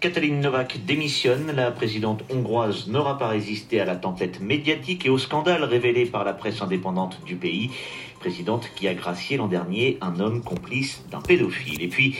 Katalin Novak démissionne. La présidente hongroise n'aura pas résisté à la tempête médiatique et au scandale révélé par la presse indépendante du pays. Présidente qui a gracié l'an dernier un homme complice d'un pédophile. Et puis,